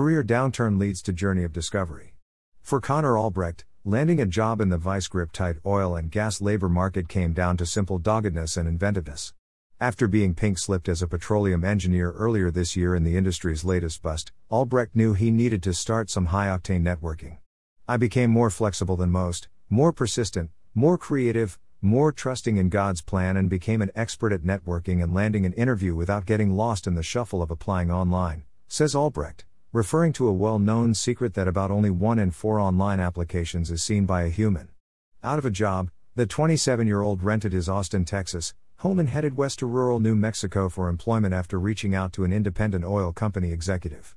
Career downturn leads to journey of discovery. For Connor Albrecht, landing a job in the vice grip tight oil and gas labor market came down to simple doggedness and inventiveness. After being pink slipped as a petroleum engineer earlier this year in the industry's latest bust, Albrecht knew he needed to start some high octane networking. I became more flexible than most, more persistent, more creative, more trusting in God's plan, and became an expert at networking and landing an interview without getting lost in the shuffle of applying online, says Albrecht, referring to a well known secret that about only one in four online applications is seen by a human. Out of a job, the 27 year old rented his Austin, Texas, home and headed west to rural New Mexico for employment after reaching out to an independent oil company executive.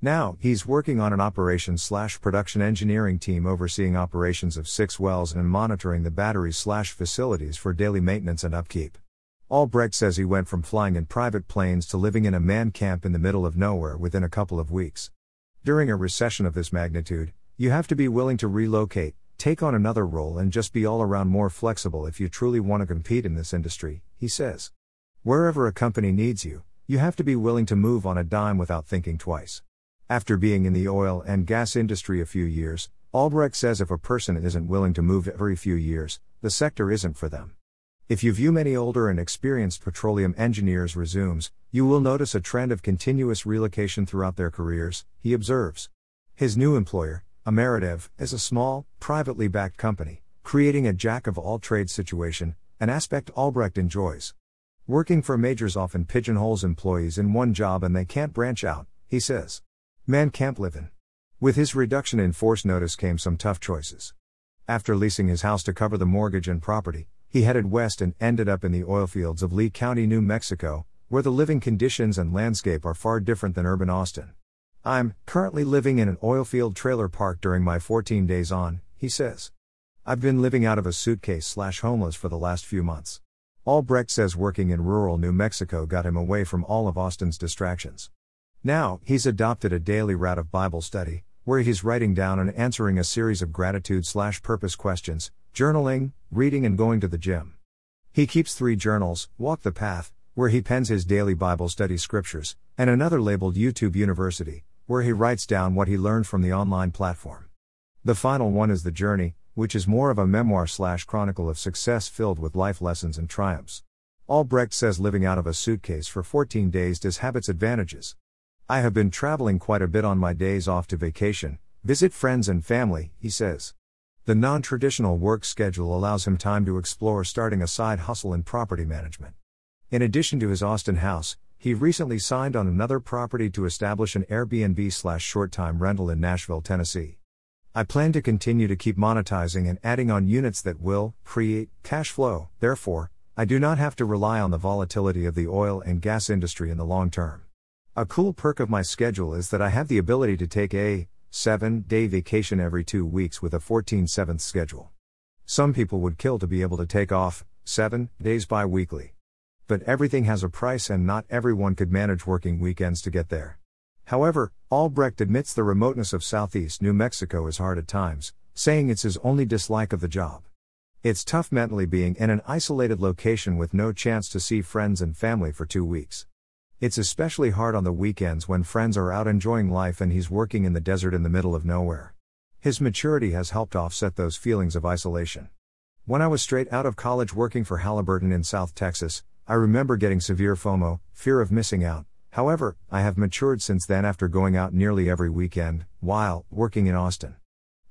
Now, he's working on an operations slash production engineering team overseeing operations of six wells and monitoring the batteries slash facilities for daily maintenance and upkeep. Albrecht says he went from flying in private planes to living in a man camp in the middle of nowhere within a couple of weeks. During a recession of this magnitude, you have to be willing to relocate, take on another role, and just be all around more flexible if you truly want to compete in this industry, he says. Wherever a company needs you, you have to be willing to move on a dime without thinking twice. After being in the oil and gas industry a few years, Albrecht says if a person isn't willing to move every few years, the sector isn't for them. If you view many older and experienced petroleum engineers resumes, you will notice a trend of continuous relocation throughout their careers, he observes. His new employer, Ameredev, is a small, privately backed company, creating a jack of all trades situation, an aspect Albrecht enjoys. Working for majors often pigeonholes employees in one job and they can't branch out, he says. Man can't live in. With his reduction in force notice came some tough choices. After leasing his house to cover the mortgage and property, he headed west and ended up in the oil fields of Lea County, New Mexico, where the living conditions and landscape are far different than urban Austin. I'm currently living in an oilfield trailer park during my 14 days on, he says. I've been living out of a suitcase slash homeless for the last few months. Albrecht says working in rural New Mexico got him away from all of Austin's distractions. Now, he's adopted a daily route of Bible study, where he's writing down and answering a series of gratitude slash purpose questions, journaling, reading, and going to the gym. He keeps three journals Walk the Path, where he pens his daily Bible study scriptures, and another labeled YouTube University, where he writes down what he learned from the online platform. The final one is The Journey, which is more of a memoir slash chronicle of success filled with life lessons and triumphs. Albrecht says living out of a suitcase for 14 days does have its advantages. I have been traveling quite a bit on my days off to vacation, visit friends and family, he says. The non traditional work schedule allows him time to explore starting a side hustle in property management. In addition to his Austin house, he recently signed on another property to establish an Airbnb slash short time rental in Nashville, Tennessee. I plan to continue to keep monetizing and adding on units that will create cash flow, therefore, I do not have to rely on the volatility of the oil and gas industry in the long term. A cool perk of my schedule is that I have the ability to take a 7 day vacation every two weeks with a 14 7th schedule. Some people would kill to be able to take off 7 days bi weekly. But everything has a price and not everyone could manage working weekends to get there. However, Albrecht admits the remoteness of southeast New Mexico is hard at times, saying it's his only dislike of the job. It's tough mentally being in an isolated location with no chance to see friends and family for two weeks. It's especially hard on the weekends when friends are out enjoying life and he's working in the desert in the middle of nowhere. His maturity has helped offset those feelings of isolation. When I was straight out of college working for Halliburton in South Texas, I remember getting severe FOMO, fear of missing out. However, I have matured since then after going out nearly every weekend, while working in Austin.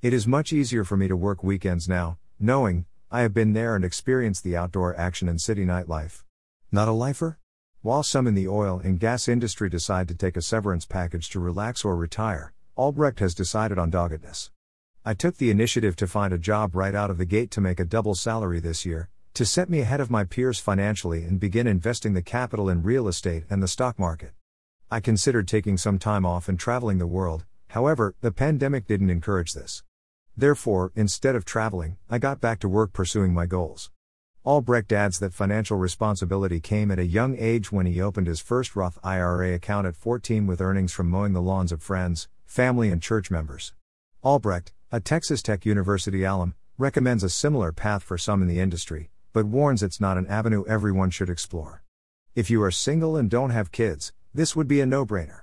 It is much easier for me to work weekends now, knowing I have been there and experienced the outdoor action and city nightlife. Not a lifer? While some in the oil and gas industry decide to take a severance package to relax or retire, Albrecht has decided on doggedness. I took the initiative to find a job right out of the gate to make a double salary this year, to set me ahead of my peers financially and begin investing the capital in real estate and the stock market. I considered taking some time off and traveling the world, however, the pandemic didn't encourage this. Therefore, instead of traveling, I got back to work pursuing my goals. Albrecht adds that financial responsibility came at a young age when he opened his first Roth IRA account at 14 with earnings from mowing the lawns of friends, family, and church members. Albrecht, a Texas Tech University alum, recommends a similar path for some in the industry, but warns it's not an avenue everyone should explore. If you are single and don't have kids, this would be a no brainer.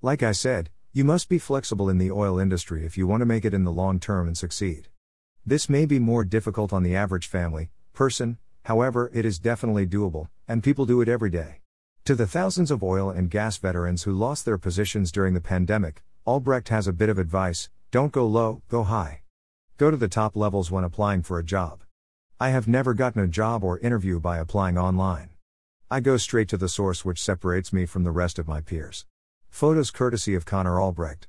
Like I said, You must be flexible in the oil industry if you want to make it in the long term and succeed. This may be more difficult on the average family, person, however, it is definitely doable, and people do it every day. To the thousands of oil and gas veterans who lost their positions during the pandemic, Albrecht has a bit of advice don't go low, go high. Go to the top levels when applying for a job. I have never gotten a job or interview by applying online. I go straight to the source which separates me from the rest of my peers. Photos courtesy of Connor Albrecht.